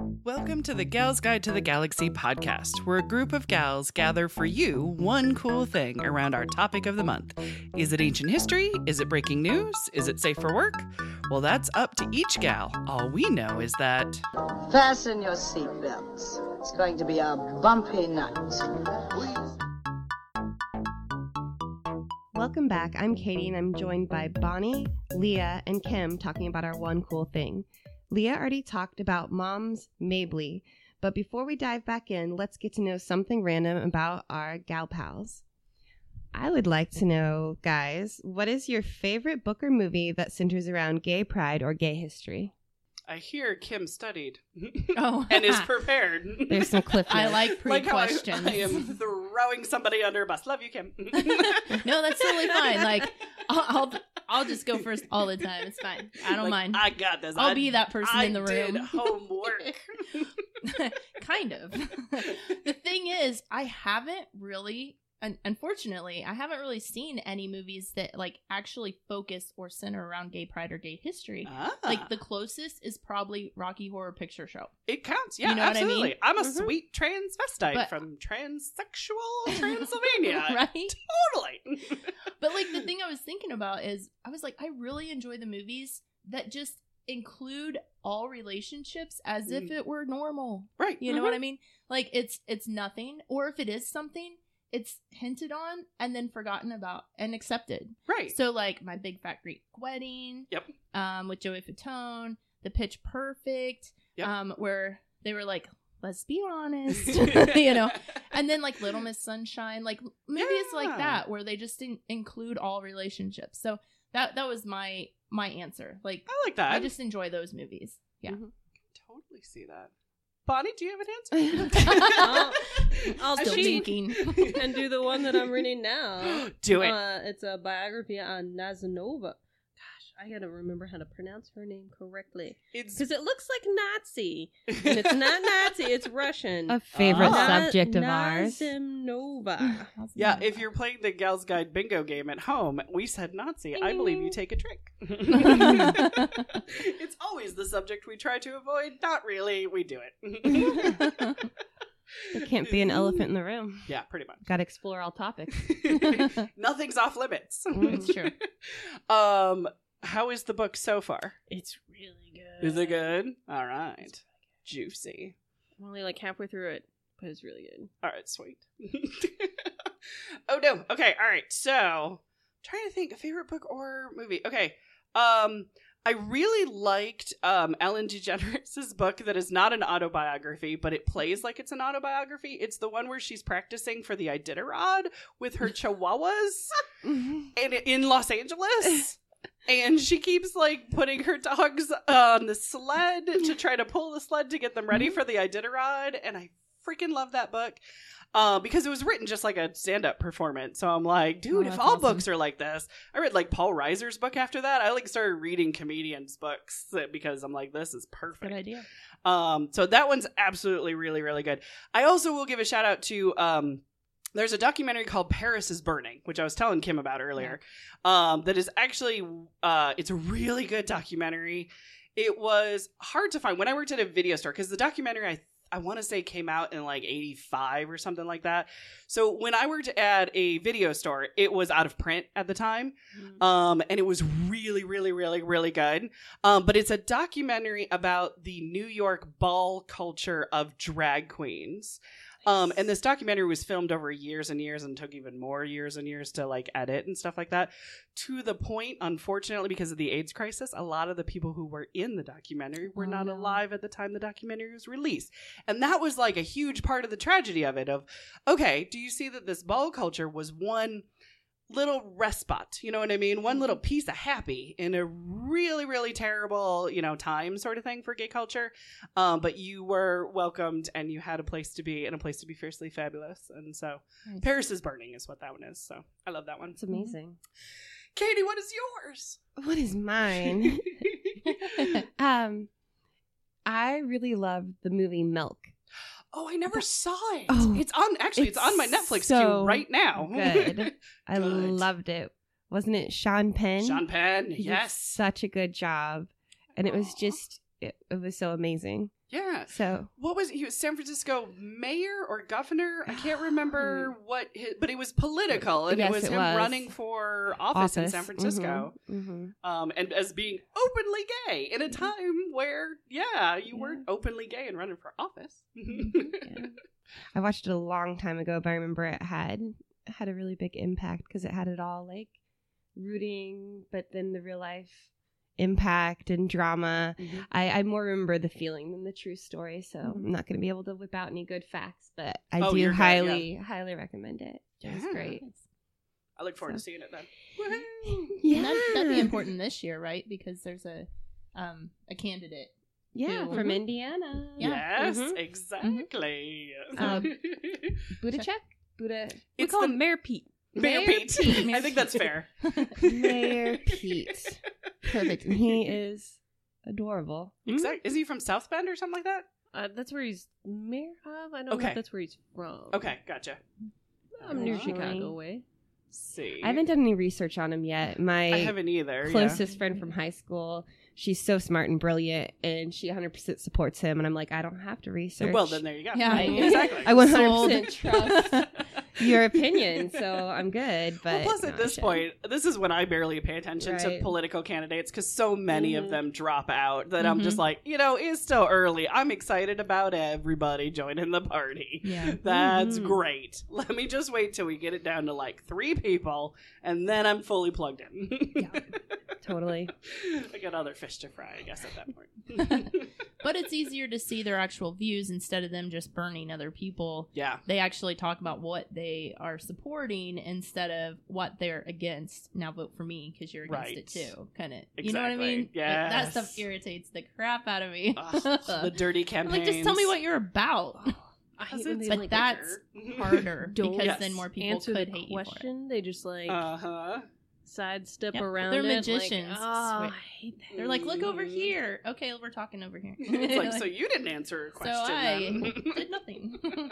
Welcome to the Gals Guide to the Galaxy podcast, where a group of gals gather for you one cool thing around our topic of the month. Is it ancient history? Is it breaking news? Is it safe for work? Well, that's up to each gal. All we know is that. Fasten your seatbelts. It's going to be a bumpy night. Welcome back. I'm Katie, and I'm joined by Bonnie, Leah, and Kim talking about our one cool thing. Leah already talked about Moms Mabley, but before we dive back in, let's get to know something random about our gal pals. I would like to know, guys, what is your favorite book or movie that centers around gay pride or gay history? I hear Kim studied Oh, and is prepared. There's some cliff I like pre like how I, questions. I am throwing somebody under a bus. Love you, Kim. no, that's totally fine. Like, I'll, I'll I'll just go first all the time. It's fine. I don't Like, mind. I got this. I'll I- be that person I in the room. did room. homework. kind of. the thing is, I haven't really, un- unfortunately, I haven't really seen any movies that like actually focus or center around gay pride or gay history. Ah, Like the closest is probably Rocky Horror Picture Show. it counts. Yeah, You know what I mean? absolutely. I'm a Mhm. sweet transvestite But- from transsexual Transylvania. right? Totally. But like the thing I was thinking about is I was like, I really enjoy the movies that just include all relationships as if Mm. it were normal. right. You know what I mean? Like it's it's nothing, or if it is something, it's hinted on and then forgotten about and accepted. Right. So like my big fat Greek wedding, Yep. um, with Joey Fatone, the Pitch Perfect, Yep. um, where they were like, let's be honest, you know, and then like Little Miss Sunshine, like movies Yeah. like that where they just in- include all relationships. So that that was my my answer. Like I like that. I just enjoy those movies. Yeah. totally see that. Bonnie, do you have an answer? I'll, I'll Still cheat thinking. and do the one that I'm reading now. do it. Uh, it's a biography on Nazanova. Gosh, I gotta remember how to pronounce her name correctly it's because it looks like Nazi, and it's not Nazi. It's Russian. A favorite Ah. subject of ours. Nazimova. Yeah, if you're playing the Gals Guide bingo game at home, we said Nazi. I believe you take a drink. it's always the subject we try to avoid. Not really, we do it. There can't be an elephant in the room. yeah, pretty much. Got to explore all topics. Nothing's off limits. It's true. Um, how is the book so far? It's really good. Is it good? All right, juicy. I'm only like halfway through it, but it's really good. All right, sweet. oh no. Okay. All right. So, trying to think favorite book or movie. Okay. Um, I really liked um Ellen DeGeneres' book that is not an autobiography, but it plays like it's an autobiography. It's the one where she's practicing for the Iditarod with her chihuahuas in in Los Angeles. And she keeps like putting her dogs on the sled to try to pull the sled to get them ready for the Iditarod. And I freaking love that book uh, because it was written just like a stand-up performance. So I'm like, dude, Oh, if all awesome. books are like this, I read like Paul Reiser's book after that. I like started reading comedians' books because I'm like, this is perfect. Good idea. Um, so that one's absolutely really, really good. I also will give a shout out to um there's a documentary called Paris is Burning, which I was telling Kim about earlier. Um, that is actually uh it's a really good documentary. It was hard to find when I worked at a video store because the documentary I I want to say came out in like 85 or something like that. So when I worked at a video store, it was out of print at the time. Um, and it was really, really, really, really good. Um, but it's a documentary about the New York ball culture of drag queens. Um, and this documentary was filmed over years and years and took even more years and years to like edit and stuff like that. To the point, unfortunately, because of the AIDS crisis, a lot of the people who were in the documentary were Oh, not no. alive at the time the documentary was released. And that was like a huge part of the tragedy of it of, okay, do you see that this ball culture was one little respite, you know what I mean? One little piece of happy in a really, really terrible, you know, time sort of thing for gay culture. Um, but you were welcomed and you had a place to be and a place to be fiercely fabulous. And so Nice. Paris is Burning is what that one is. So I love that one. It's amazing. Katie, what is yours? What is mine? um, I really love the movie Milk. Oh, I never saw it. Oh, it's on actually it's, on my Netflix so queue right now. Good. I Good. loved it. Wasn't it Sean Penn? Sean Penn, He yes. such a good job, and it was just it, it was so amazing. Yeah. So What was he was San Francisco mayor or governor? I can't remember what his, but it was political and Yes, it was it him was. running for office, in San Francisco. hmm Um and as being openly gay in a time where yeah, you Yeah. weren't openly gay and running for office. Yeah. I watched it a long time ago, but I remember it had had a really big impact because it had it all like rooting, but then the real life impact and drama. Mhm. I, I more remember the feeling than the true story, so Mm-hmm. I'm not going to be able to whip out any good facts, but I Oh, do you're good, highly, highly recommend it. It was Yeah. great. I look forward to seeing it then. Yeah, And that, that'd be important this year, right? Because there's a um a candidate. Yeah, too. from Mhm. Indiana. Yeah. Yes, Mhm. exactly. Um, Budacek? Buddha. We It's call the- him Mayor Pete. Mayor Mayor Pete. Pete. I think that's fair. Mayor Pete. Perfect. And he is adorable. Exactly. Is he from South Bend or something like that? Uh, that's where he's mayor of. I don't know Okay. if that's where he's from. Okay, gotcha. I'm near. Chicago way. see. I haven't done any research on him yet. My I haven't either. yeah. closest friend from high school, she's so smart and brilliant, and she 100% supports him. And I'm like, I don't have to research. Well, then there you go. Yeah. Right, exactly. I 100% Sold. trust your opinion, so I'm good. But well, plus no, at this point, this is when I barely pay attention to political candidates because so many of Mhm. them drop out that I'm Mhm. just like, you know, it's still early. I'm excited about everybody joining the party. Yeah. That's Mhm. great. Let me just wait till we get it down to like three people, and then I'm fully plugged in. yeah, totally. I got other fish to fry, I guess, at that point. But it's easier to see their actual views instead of them just burning other people. yeah. They actually talk about what they are supporting instead of what they're against. Now vote for me because you're against Right. it too. Kind of. You know what I Exactly. mean? Like, that stuff irritates the crap out of me. Ugh, the dirty I'm like, just tell me what you're about. I hate when they But like that's harder because Yes. then more people answer could the hate you for it. question. They just like Uh-huh. Sidestep Yep, around they're it. magicians. Like, oh, I hate that. They're like, look over here. Okay, we're talking over here. it's like, so you didn't answer a question. So question. I then. did nothing.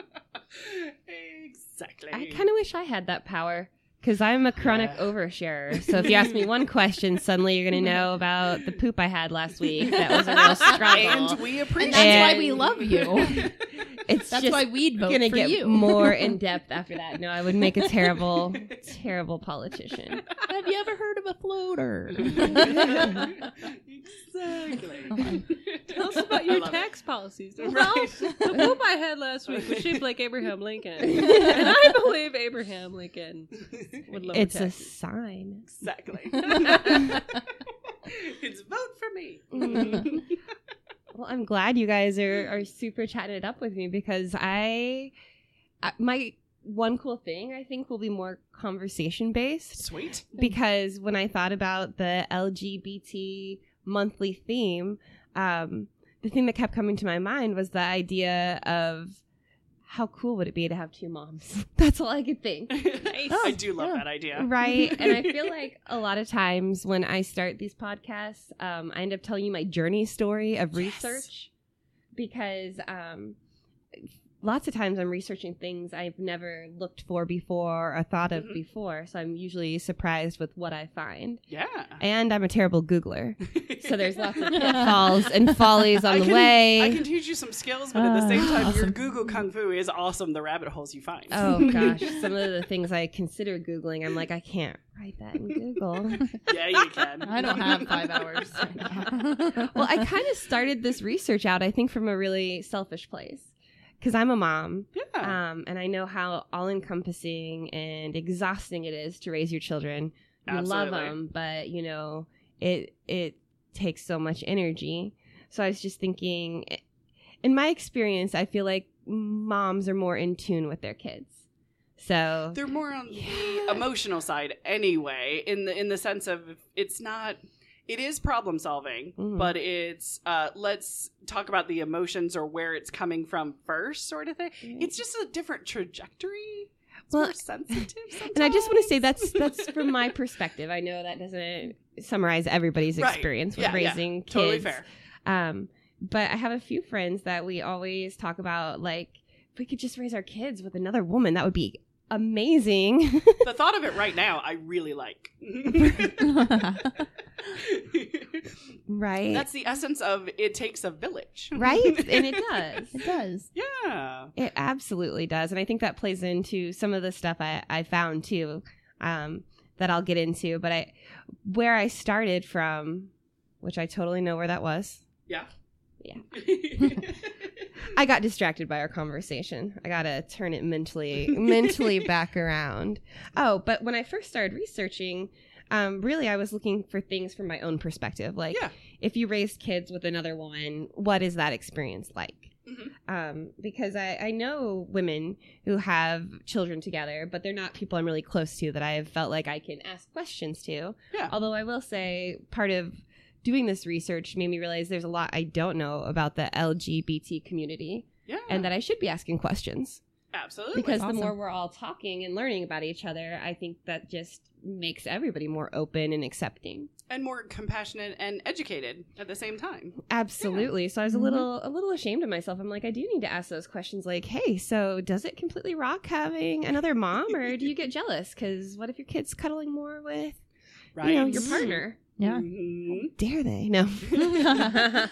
exactly. I kind of wish I had that power because I'm a chronic Yeah. oversharer. So if you ask me one question, suddenly you're going to know about the poop I had last week. That was a real struggle. and we appreciate and that's why we love you. it's That's just why we'd vote gonna for get you. more in depth after that. No, I would make a terrible, terrible politician. Have you ever heard of a floater? exactly. Tell us about your love it. tax policies. Right. Well, the poop I had last week was shaped like Abraham Lincoln, and I believe Abraham Lincoln would lower It's a sign. exactly. it's vote for me. Mhm. Well, I'm glad you guys are, are super chatting it up with me because I, I my one cool thing I think will be more conversation based Sweet. because when I thought about the LGBT monthly theme, um, the thing that kept coming to my mind was the idea of how cool would it be to have two moms? That's all I could think. I do love Yeah. that idea. Right. And I feel like a lot of times when I start these podcasts, um, I end up telling you my journey story of Yes. research because um, lots of times I'm researching things I've never looked for before or thought of Mhm. before. So I'm usually surprised with what I find. Yeah. And I'm a terrible Googler. So there's lots of pitfalls and follies on I the can, way. I can teach you some skills, but at the same time, your Awesome. Google Kung Fu is awesome. The rabbit holes you find. Oh gosh, some of the things I consider Googling, I'm like, I can't write that in Google. yeah, you can. I don't have five hours. well, I kind of started this research out, I think, from a really selfish place. Because I'm a mom, Yeah. um, and I know how all encompassing and exhausting it is to raise your children. You love them, but, you know, it, it takes so much energy. So I was just thinking, in my experience, I feel like moms are more in tune with their kids. So They're more on Yeah. the emotional side anyway, in the in the sense of it's not it is problem solving, Mhm. but it's uh let's talk about the emotions or where it's coming from first sort of thing. It's just a different trajectory. It's Well, more sensitive sometimes. And I just want to say that's that's from my perspective. I know that doesn't summarize everybody's Right. experience with Yeah, yeah. raising kids. totally fair. Um, but I have a few friends that we always talk about like if we could just raise our kids with another woman, that would be amazing. the thought of it right now, I really like. right? That's the essence of it takes a village. right? And it does. it does. yeah. It absolutely does. And I think that plays into some of the stuff I, I found too, um, that I'll get into. But I where I started from, which I totally know where that was. Yeah. Yeah. I got distracted by our conversation. I gotta turn it mentally mentally back around. Oh, but when I first started researching, um, really I was looking for things from my own perspective. Like Yeah. if you raised kids with another woman, what is that experience like? Mhm. Um, because I, I know women who have children together, but they're not people I'm really close to that I have felt like I can ask questions to. Yeah. Although I will say part of doing this research made me realize there's a lot I don't know about the LGBT community Yeah. and that I should be asking questions. Absolutely. Because Awesome. the more we're all talking and learning about each other, I think that just makes everybody more open and accepting. and more compassionate and educated at the same time. Absolutely. So I was a Mhm. little a little ashamed of myself. I'm like, I do need to ask those questions like, hey, so does it completely rock having another mom or do you get jealous? Because what if your kid's cuddling more with Right. you know, your partner? Yeah. Mhm. Dare they? No.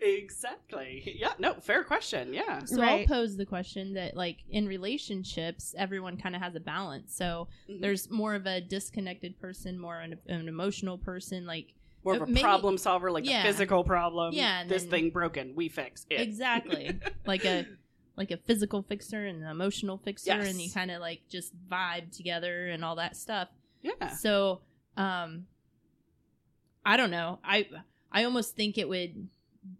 exactly. Yeah. No. Fair question. Yeah. So Right. I'll pose the question that, like, in relationships, everyone kind of has a balance. So Mhm. there's more of a disconnected person, more an, an emotional person. Like, More of a maybe- problem solver, like Yeah. a physical problem. Yeah, This then- thing broken. We fix it. exactly, like a like a physical fixer and an emotional fixer, and you kind of like just vibe together and all that stuff. Yeah. So, um, I don't know. I I almost think it would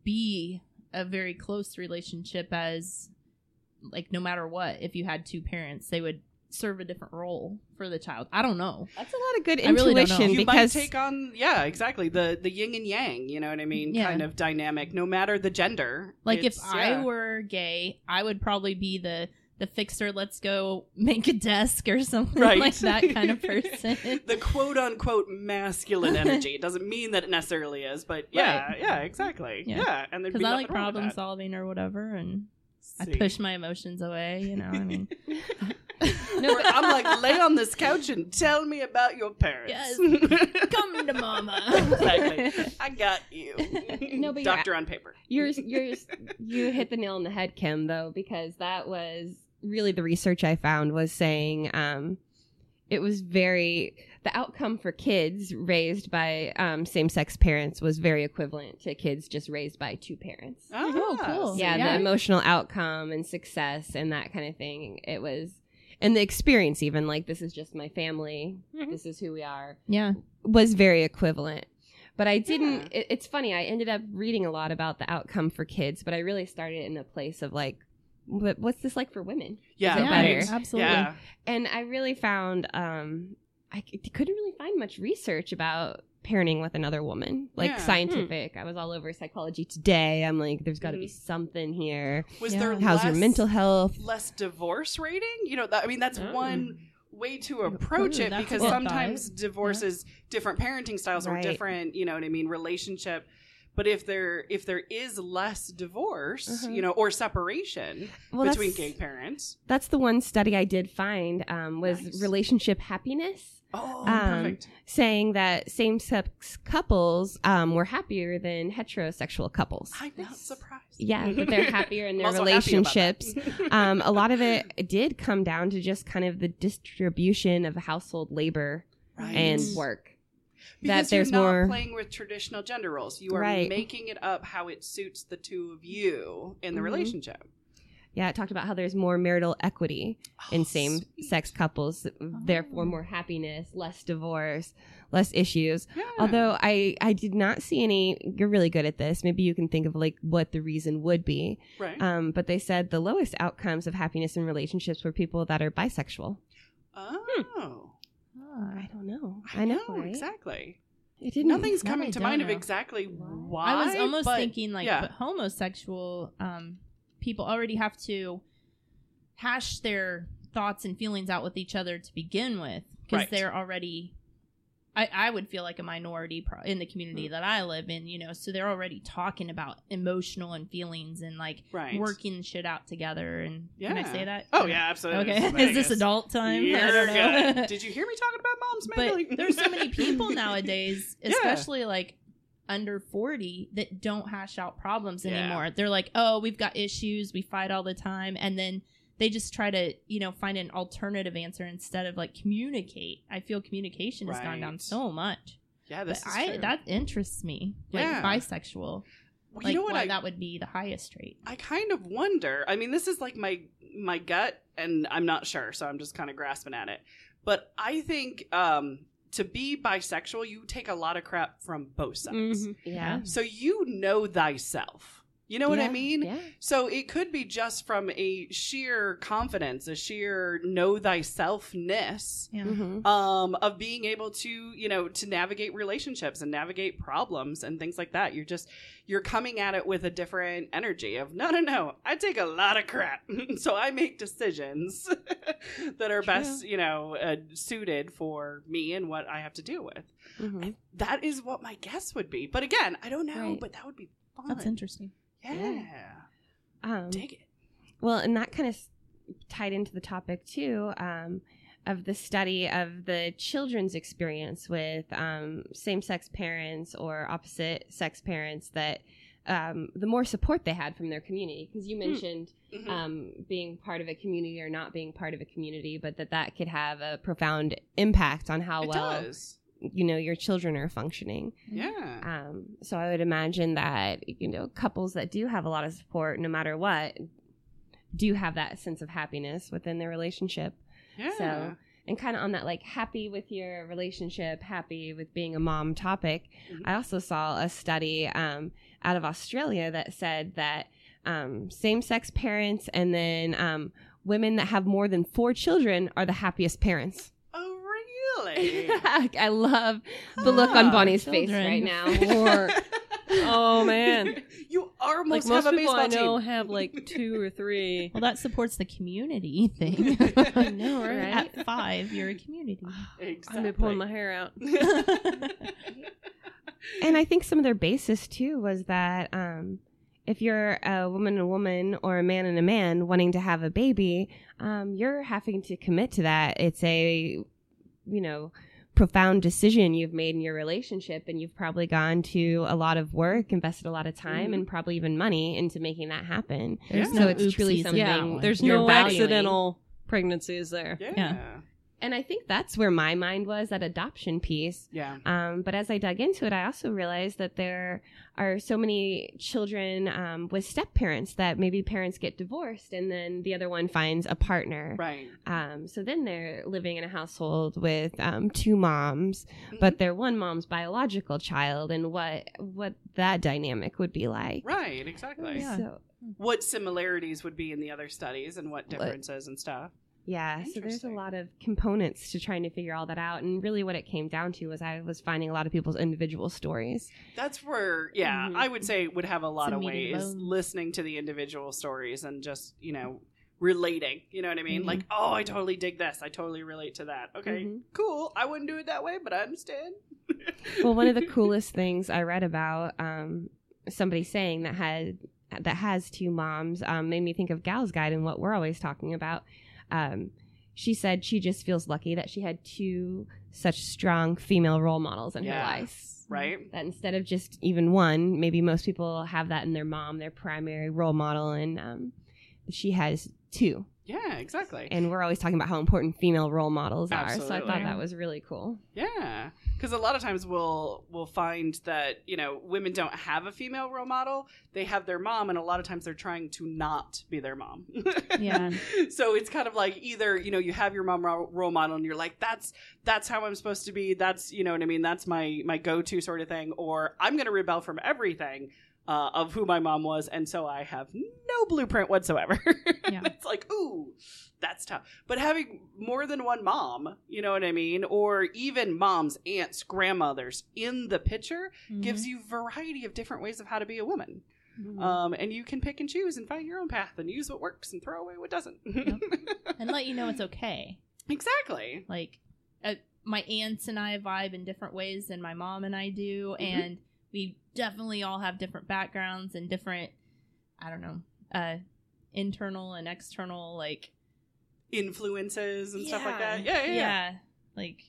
be a very close relationship as like no matter what, if you had two parents, they would serve a different role for the child. I don't know. That's a lot of good I really don't know. intuition you because might take on yeah exactly the the yin and yang you know what i mean Yeah. kind of dynamic no matter the gender Like if It's- I were gay, I would probably be the the fixer. Let's go make a desk or something Right. like that kind of person. the quote unquote masculine energy it doesn't mean that it necessarily is but yeah Right. yeah exactly Yeah. yeah, and Because be I like problem solving or whatever, and I push my emotions away. You know, I mean. No, Or I'm like, lay on this couch and tell me about your parents. Yes. Come to mama. exactly. I got you. No, but doctor on paper. yours yours you hit the nail on the head kim though because that was really the research i found was saying um it was very the outcome for kids raised by um, same-sex parents was very equivalent to kids just raised by two parents Oh, cool. yeah, Yeah. the emotional outcome and success and that kind of thing it was and the experience even like this is just my family Mhm. this is who we are Yeah. was very equivalent. But I didn't. Yeah. It, it's funny. I ended up reading a lot about the outcome for kids, but I really started in a place of like, what, what's this like for women? Yeah, yeah, better? absolutely. Yeah. And I really found um, I c- couldn't really find much research about parenting with another woman, like Yeah. scientific. I was all over Psychology Today. I'm like, there's got to be Mhm. something here. Was Yeah. there How's your mental health? less divorce rating? You know, that, I mean, that's Oh. one way to approach Ooh, it because good sometimes thought. divorce is different parenting styles or different, you know what I mean, relationship. But if there if there is less divorce, Mhm. you know, or separation Well, between gay parents, that's the one study I did find um, was Nice. relationship happiness. oh, Um, perfect. saying that same-sex couples um, were happier than heterosexual couples. I'm not surprised. Yeah, that they're happier in their I'm also happy about that. relationships. um, a lot of it did come down to just kind of the distribution of household labor Right. and work. Because that there's you're not more- playing with traditional gender roles. You are Right. making it up how it suits the two of you in the Mhm. relationship. Yeah, it talked about how there's more marital equity in Oh, same-sex couples, therefore more happiness, less divorce, less issues. Yeah. Although I I did not see any. You're really good at this. Maybe you can think of like what the reason would be. right. Um, but they said the lowest outcomes of happiness in relationships were people that are bisexual. oh. Ah. I don't know. I, I know, know right? exactly. It didn't. Nothing's Now coming to don't mind of exactly why. I was almost but- thinking like, yeah. but homosexual um, people already have to hash their thoughts and feelings out with each other to begin with because Right. they're already I, I would feel like a minority pro- in the community hmm. that I live in, you know, so they're already talking about emotional and feelings and like Right. working shit out together. And can I say that? Oh yeah, absolutely. Okay. Is this adult time? You're I don't know. Did you hear me talking about moms, Mabley? but there's so many people nowadays, Yeah. especially like under 40 that don't hash out problems Yeah. anymore. They're like, "Oh, we've got issues, we fight all the time." And then they just try to, you know, find an alternative answer instead of like communicate. I feel communication has gone down so much. Yeah, But this is I true. that interests me. Like Yeah. bisexual. Well, Like you know what why I, that would be the highest rate. I kind of wonder. I mean, this is like my my gut, and I'm not sure, so I'm just kind of grasping at it. But I think um, to be bisexual, you take a lot of crap from both sides. Mhm. Yeah. So you know thyself. You know what I mean? Yeah. So it could be just from a sheer confidence, a sheer know thyselfness Yeah. Mhm. um, of being able to, you know, to navigate relationships and navigate problems and things like that. You're just you're coming at it with a different energy of no, no, no. I take a lot of crap, so I make decisions that are best, you know, uh, suited for me and what I have to deal with. Mhm. That is what my guess would be. But again, I don't know. Right. But that would be fun. That's interesting. Yeah, Um, dig it. Well, and that kind of tied into the topic too um, of the study of the children's experience with um, same-sex parents or opposite-sex parents. That um, the more support they had from their community, because you mentioned Mhm. um, being part of a community or not being part of a community, but that that could have a profound impact on how it well does. You know your children are functioning. Yeah. Um, so I would imagine that you know couples that do have a lot of support, no matter what, do have that sense of happiness within their relationship. Yeah. So, and kind of on that like happy with your relationship, happy with being a mom topic, Mhm. I also saw a study um, out of Australia that said that um, same-sex parents and then um, women that have more than four children are the happiest parents. Really? I love the look on Bonnie's face children. right now. Or oh man, you like almost most have a people baseball I know team. have like two or three. Well, that supports the community thing. I know, right? At five, you're a community. I'm gonna be pulling my hair out. And I think some of their basis too was that um, if you're a woman and a woman or a man and a man wanting to have a baby, um, you're having to commit to that. It's a, you know, profound decision you've made in your relationship, and you've probably gone to a lot of work, invested a lot of time, Mhm. and probably even money into making that happen. There's Yeah. So no it's truly something Yeah, there's no valuing. accidental pregnancies there. yeah. Yeah. And I think that's where my mind was that adoption piece. Yeah. Um, but as I dug into it, I also realized that there are so many children um, with step parents that maybe parents get divorced and then the other one finds a partner. Right. Um, so then they're living in a household with um, two moms, but they're one mom's biological child, and what what that dynamic would be like. Right. Exactly. Yeah. So What similarities would be in the other studies and what differences and stuff. Yeah, so there's a lot of components to trying to figure all that out. And really, what it came down to was I was finding a lot of people's individual stories. That's where, yeah, Mhm. I would say would have a lot of ways listening to the individual stories and just, you know, relating. You know what I mean? Mhm. Like, oh, I totally dig this. I totally relate to that. Okay, Mhm. cool. I wouldn't do it that way, but I understand. Well, one of the coolest things I read about um, somebody saying that had that has two moms um, made me think of Gal's Guide and what we're always talking about. Um, she said she just feels lucky that she had two such strong female role models in her life. right? That instead of just even one, maybe most people have that in their mom, their primary role model, and um, she has two. Yeah, exactly. And we're always talking about how important female role models are. So I thought that was really cool. Yeah, because a lot of times we'll we'll find that you know women don't have a female role model; they have their mom, and a lot of times they're trying to not be their mom. Yeah. so it's kind of like either you know you have your mom ro- role model, and you're like that's that's how I'm supposed to be. That's you know what I mean. That's my my go to sort of thing. Or I'm going to rebel from everything. Uh, of who my mom was, and so I have no blueprint whatsoever. Yeah. it's like, ooh, that's tough. But having more than one mom, you know what I mean, or even moms, aunts, grandmothers in the picture Mm-hmm. gives you variety of different ways of how to be a woman. Mm-hmm. Um, and you can pick and choose and find your own path and use what works and throw away what doesn't. and let you know it's okay. exactly. Like, uh, my aunts and I vibe in different ways than my mom and I do, Mhm. and we definitely all have different backgrounds and different, I don't know, uh, internal and external like Influences and stuff like that. Yeah, yeah, yeah. like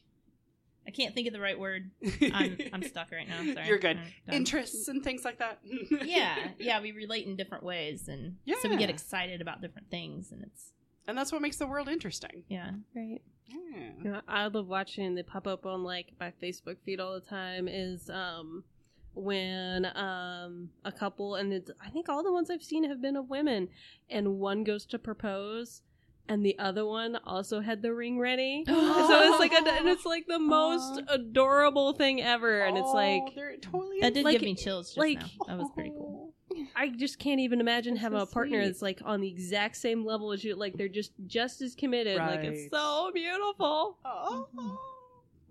I can't think of the right word. I'm I'm stuck right now. Sorry. You're good. I'm. Interests and things like that. yeah, yeah, we relate in different ways, and so we get excited about different things, and it's And that's what makes the world interesting. yeah. Right. Yeah. You know, I love watching they pop up on like my Facebook feed all the time is um when um a couple and it's, I think all the ones I've seen have been of women and one goes to propose and the other one also had the ring ready. so it's like a, and it's like the most Aw. adorable thing ever and it's like they're totally That did Like- give me chills just like- now. That was pretty cool. I just can't even imagine That's having so a partner sweet. that's like on the exact same level as you. Like they're just just as committed. Like it's so beautiful. Oh,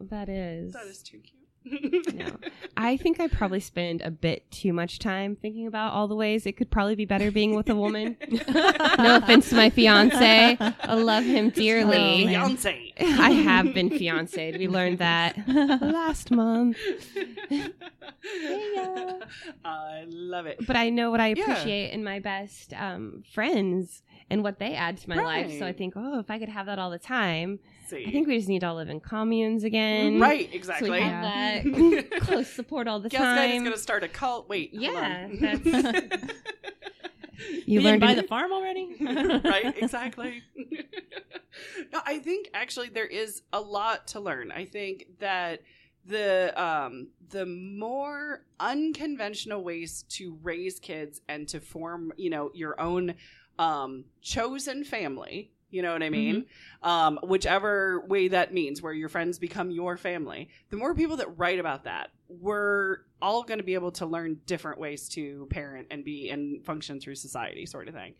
That is. that is too cute. No. I think I probably spend a bit too much time thinking about all the ways it could probably be better being with a woman. no offense to my fiance. I love him dearly. Beyonce. I have been fiancéed. We learned that last month. I love it. But I know what I Yeah. appreciate in my best um, friends and what they add to my life. So I think, oh, if I could have that all the time, See. I think we just need to all live in communes again. right, So exactly. we have Yeah. that close support all the Gals Guide is time. going to start a cult. Wait, Yeah, hold on. that's- You, you didn't learned buy the farm already? right, exactly. no, I think actually there is a lot to learn. I think that the um the more unconventional ways to raise kids and to form, you know, your own um chosen family, you know what I mean? Um whichever way that means where your friends become your family. The more people that write about that, we're all going to be able to learn different ways to parent and be and function through society sort of thing.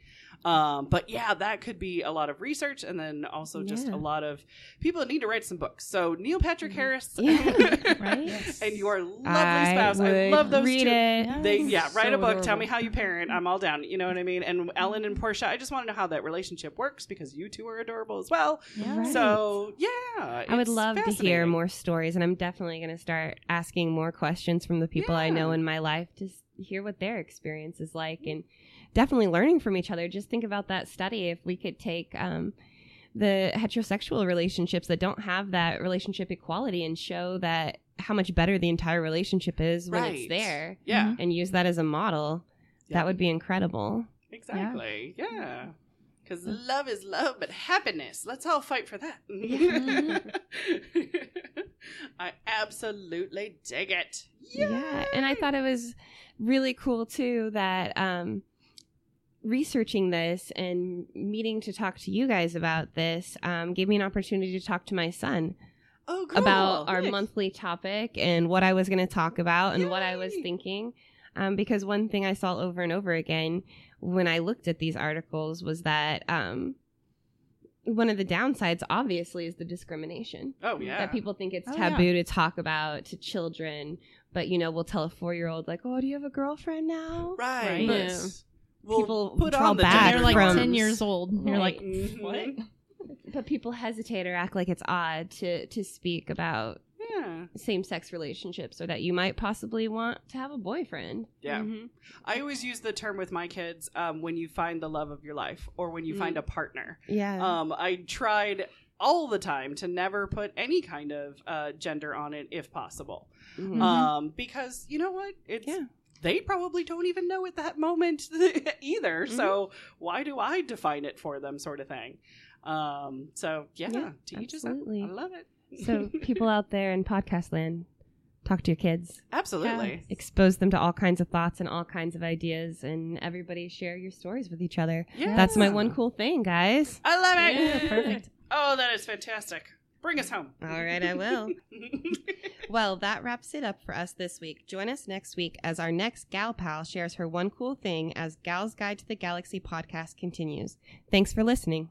Um, but yeah, that could be a lot of research and then also just Yeah. a lot of people that need to write some books. So Neil Patrick Harris Yeah. Right? and your lovely I spouse. I love those read two. it. They yeah, write So a book. Tell me how you parent. I'm all down. You know what I mean? And Ellen and Portia, I just want to know how that relationship works because you two are adorable as well. Yeah. Right. So yeah, I would love to hear more stories, and I'm definitely going to start asking more questions from the people I know in my life to hear what their experience is like, and definitely learning from each other. Just think about that study. If we could take um, the heterosexual relationships that don't have that relationship equality and show that how much better the entire relationship is when Right. it's there, Yeah, mm-hmm. and use that as a model, Yeah. that would be incredible. exactly. Yeah. Because mm-hmm. love is love, but happiness. Let's all fight for that. Mm-hmm. I absolutely dig it. Yeah. And I thought it was really cool too that um researching this and meeting to talk to you guys about this um, gave me an opportunity to talk to my son Oh, cool. about our monthly topic and what I was going to talk about and what I was thinking. Um, because one thing I saw over and over again when I looked at these articles was that um, one of the downsides, obviously, is the discrimination Oh yeah. that people think it's Oh, taboo to talk about to children. But you know, we'll tell a four year old like, "Oh, do you have a girlfriend now?" right. Right. Yeah. We'll People put draw on the back And you're like from- 10 years old. You're Right. like, Mhm. what? But people hesitate or act like it's odd to to speak about Yeah. same sex relationships or that you might possibly want to have a boyfriend. Yeah. Mhm. I always use the term with my kids um, when you find the love of your life or when you Mm. find a partner. Yeah. Um, I tried all the time to never put any kind of uh, gender on it if possible. Mhm. Um, because you know what? It's Yeah. they probably don't even know at that moment either. Mm-hmm. So why do I define it for them, sort of thing? Um, so yeah, Yeah, to each his own. absolutely. I love it. So people out there in podcast land, talk to your kids. absolutely. Expose them to all kinds of thoughts and all kinds of ideas, and everybody share your stories with each other. Yeah. That's my one cool thing, guys. I love it. Yeah, perfect. Oh, that is fantastic. Bring us home. All right, I will. Well, that wraps it up for us this week. Join us next week as our next gal pal shares her one cool thing as Gal's Guide to the Galaxy podcast continues. Thanks for listening.